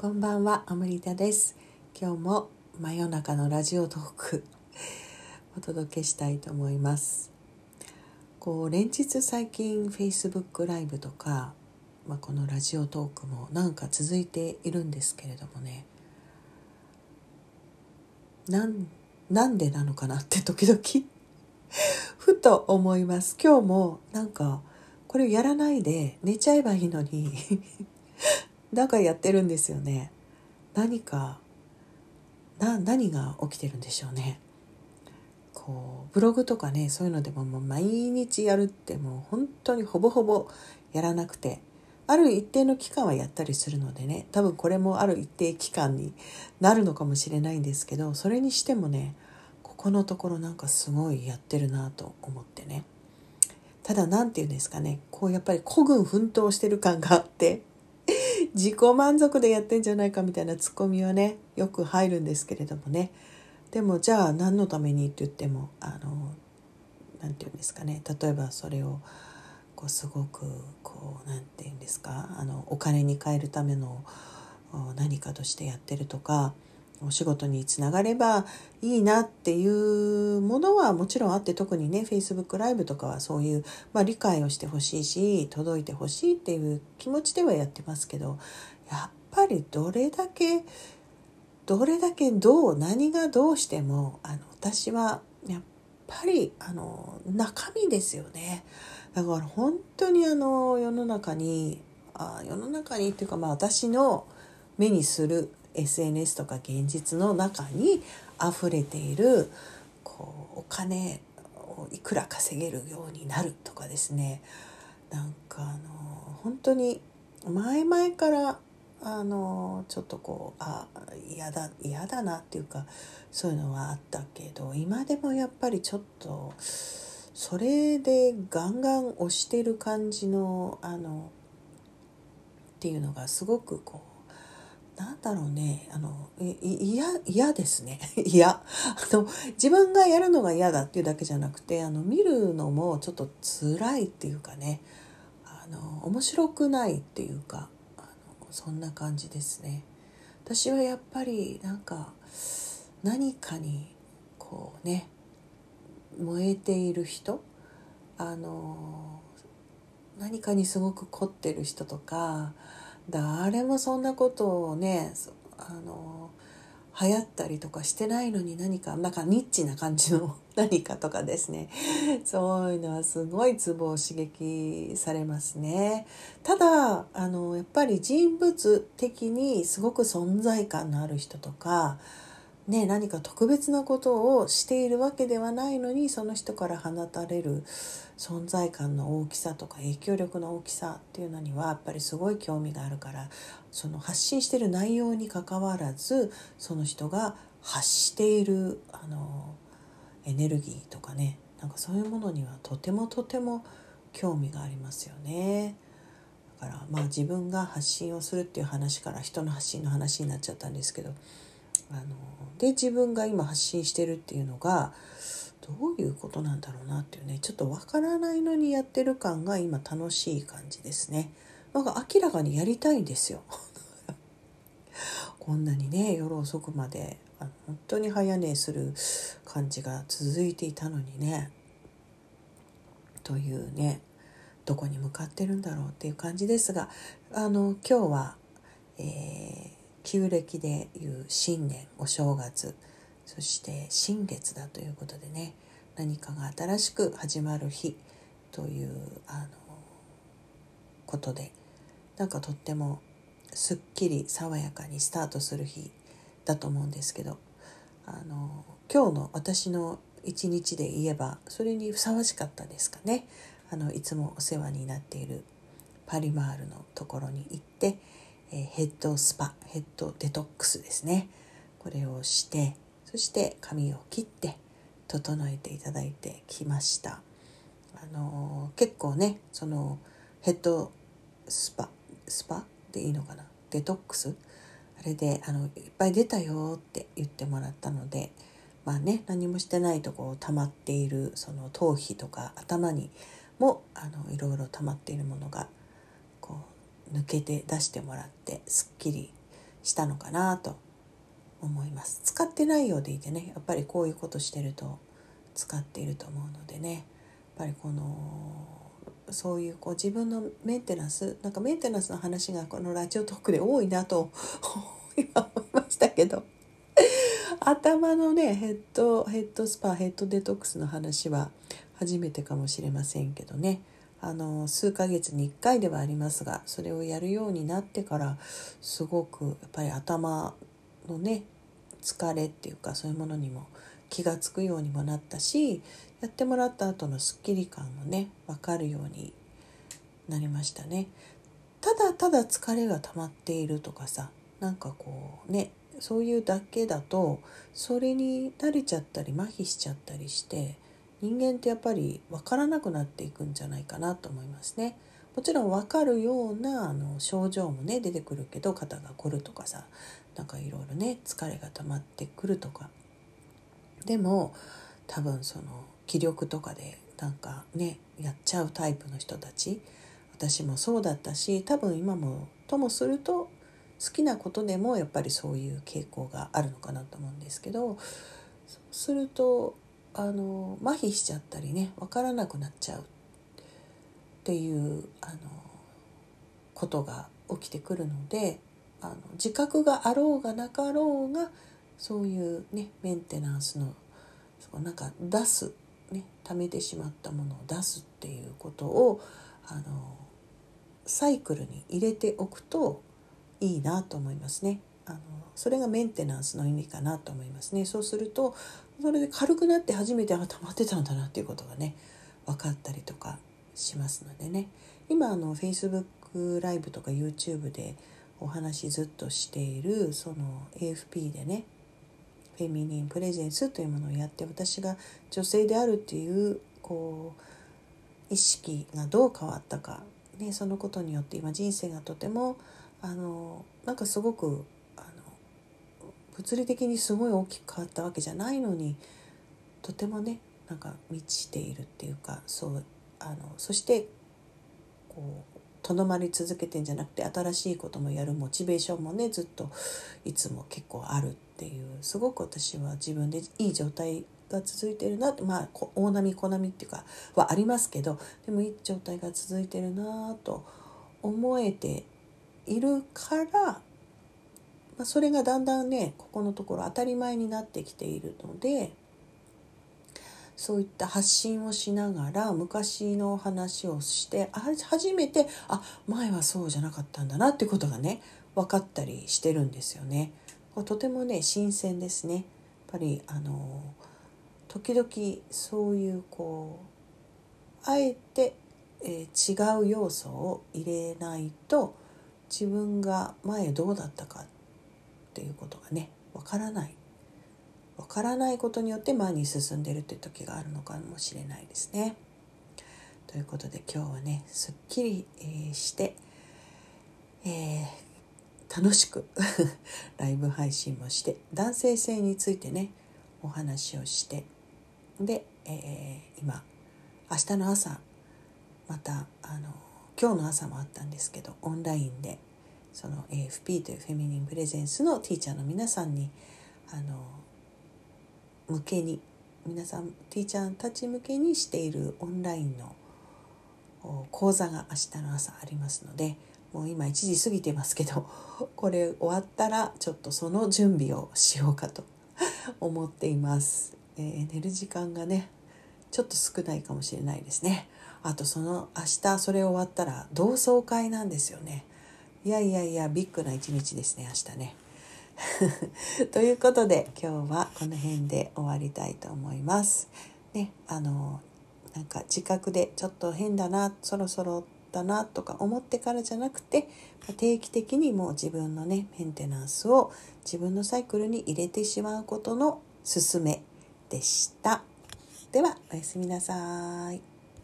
こんばんは、アムリタです。今日も真夜中のラジオトーク お届けしたいと思います。こう連日最近 Facebook ライブとか、まあ、このラジオトークもなんか続いているんですけれどもね。なんなんでなのかなって 時々 ふと思います。今日もなんかこれをやらないで寝ちゃえばいいのになんかやってるんですよね。何かな何が起きてるんでしょうね。こうブログとかねそういうのでももう毎日やるってもう本当にほぼほぼやらなくてある一定の期間はやったりするのでね多分これもある一定期間になるのかもしれないんですけどそれにしてもねここのところなんかすごいやってるなと思ってねただ何て言うんですかねこうやっぱり孤軍奮闘してる感があって自己満足でやってんじゃないかみたいなツッコミはねよく入るんですけれどもね。でもじゃあ何のためにって言ってもあの何て言うんですかね。例えばそれをこうすごくこう何て言うんですか。あのお金に換えるための何かとしてやってるとかお仕事につながればいいなっていうものはもちろんあって特にね Facebook ライブとかはそういう、まあ、理解をしてほしいし届いてほしいっていう気持ちではやってますけどやっぱりどれだけどれだけどう何がどうしてもあの私はやっぱりあの中身ですよね。だから本当にあの世の中にあ世の中にっていうかまあ私の目にする SNS とか現実の中に溢れているこうお金をいくら稼げるようになるとかですね。なんかあの本当に前々からあのちょっとこうあ嫌だ嫌だなっていうかそういうのはあったけど今でもやっぱりちょっとそれでガンガン押してる感じのあのっていうのがすごくこうなんだろうねあの嫌嫌ですね 嫌あの自分がやるのが嫌だっていうだけじゃなくてあの見るのもちょっと辛いっていうかねあの面白くないっていうかあのそんな感じですね。私はやっぱりなんか何かにこうね燃えている人あの何かにすごく凝ってる人とか誰もそんなことをねあの流行ったりとかしてないのに何かなんかニッチな感じの 何かとかですね。そういうのはすごいツボを刺激されますね。ただあのやっぱり人物的にすごく存在感のある人とかね、何か特別なことをしているわけではないのにその人から放たれる存在感の大きさとか影響力の大きさっていうのにはやっぱりすごい興味があるからその発信してる内容にかかわらずその人が発しているあのエネルギーとかねなんかそういうものにはとてもとても興味がありますよね。だからまあ自分が発信をするっていう話から人の発信の話になっちゃったんですけどあので自分が今発信してるっていうのがどういうことなんだろうなっていうねちょっとわからないのにやってる感が今楽しい感じですね。なんか明らかにやりたいんですよ。こんなにね夜遅くまであの本当に早寝する感じが続いていたのにねというねどこに向かってるんだろうっていう感じですがあの今日は、えー旧暦でいう新年お正月そして新月だということでね何かが新しく始まる日というあのことでなんかとってもすっきり爽やかにスタートする日だと思うんですけどあの今日の私の一日で言えばそれにふさわしかったですかね。あのいつもお世話になっているパリマールのところに行ってえヘッドスパヘッドデトックスですね。これをしてそして髪を切って整えていただいてきました。あのー、結構ねそのヘッドスパスパ？でいいのかな？デトックス？あれであのいっぱい出たよって言ってもらったのでまあね何もしてないとこう溜まっているその頭皮とか頭にもあのいろいろ溜まっているものが抜けて出してもらってすっきりしたのかなと思います。使ってないようでいてねやっぱりこういうことしてると使っていると思うのでねやっぱりこのそういうこう自分のメンテナンスなんかメンテナンスの話がこのラジオトークで多いなと今思いましたけど頭のねヘッドヘッドスパヘッドデトックスの話は初めてかもしれませんけどね。あの数ヶ月に1回ではありますがそれをやるようになってからすごくやっぱり頭のね疲れっていうかそういうものにも気が付くようにもなったしやってもらった後のすっきり感もね分かるようになりましたね。ただただ疲れが溜まっているとかさなんかこうねそういうだけだとそれに慣れちゃったり麻痺しちゃったりして人間ってやっぱり分からなくなっていくんじゃないかなと思いますね。もちろん分かるようなあの症状もね出てくるけど肩が凝るとかさなんかいろいろね疲れが溜まってくるとかでも多分その気力とかでなんかねやっちゃうタイプの人たち私もそうだったし多分今もともすると好きなことでもやっぱりそういう傾向があるのかなと思うんですけどそうするとあの麻痺しちゃったりね分からなくなっちゃうっていうあのことが起きてくるのであの自覚があろうがなかろうがそういうねメンテナンスのなんか出す、ね、溜めてしまったものを出すっていうことをあのサイクルに入れておくといいなと思いますね。あのそれがメンテナンスの意味かなと思いますね。そうするとそれで軽くなって初めてあ溜まってたんだなっていうことがね分かったりとかしますのでね今あの Facebook ライブとか YouTube でお話ずっとしているその AFP でねフェミニンプレゼンスというものをやって私が女性であるっていうこう意識がどう変わったか、ね、そのことによって今人生がとてもあのなんかすごく物理的にすごい大きく変わったわけじゃないのにとてもねなんか満ちているっていうかそうあのそしてこうとどまり続けてんじゃなくて新しいこともやるモチベーションもねずっといつも結構あるっていうすごく私は自分でいい状態が続いてるなってまあ大波小波っていうかはありますけどでもいい状態が続いてるなと思えているから、まあ、それがだんだんねここのところ当たり前になってきているので。そういった発信をしながら昔の話をして初めてあ前はそうじゃなかったんだなってことがね分かったりしてるんですよね。とてもね新鮮ですね。やっぱりあの時々そういうこうあえて、えー、違う要素を入れないと自分が前どうだったかってということがねわからないわからないことによって前に進んでるって時があるのかもしれないですね。ということで今日はねすっきり、えー、して、えー、楽しく ライブ配信もして男性性についてねお話をしてで、えー、今明日の朝またあの今日の朝もあったんですけどオンラインでその AFP というフェミニンプレゼンスのティーチャーの皆さんにあの向けに皆さんティーチャーたち向けにしているオンラインの講座が明日の朝ありますのでもう今1時過ぎてますけど これ終わったらちょっとその準備をしようかと 思っています、えー、寝る時間がねちょっと少ないかもしれないですね。あとその明日それ終わったら同窓会なんですよね。いやいやいやビッグな一日ですね明日ね ということで今日はこの辺で終わりたいと思います。ね、あのなんか自覚でちょっと変だなそろそろだなとか思ってからじゃなくて定期的にもう自分のねメンテナンスを自分のサイクルに入れてしまうことの勧めでした。ではおやすみなさい。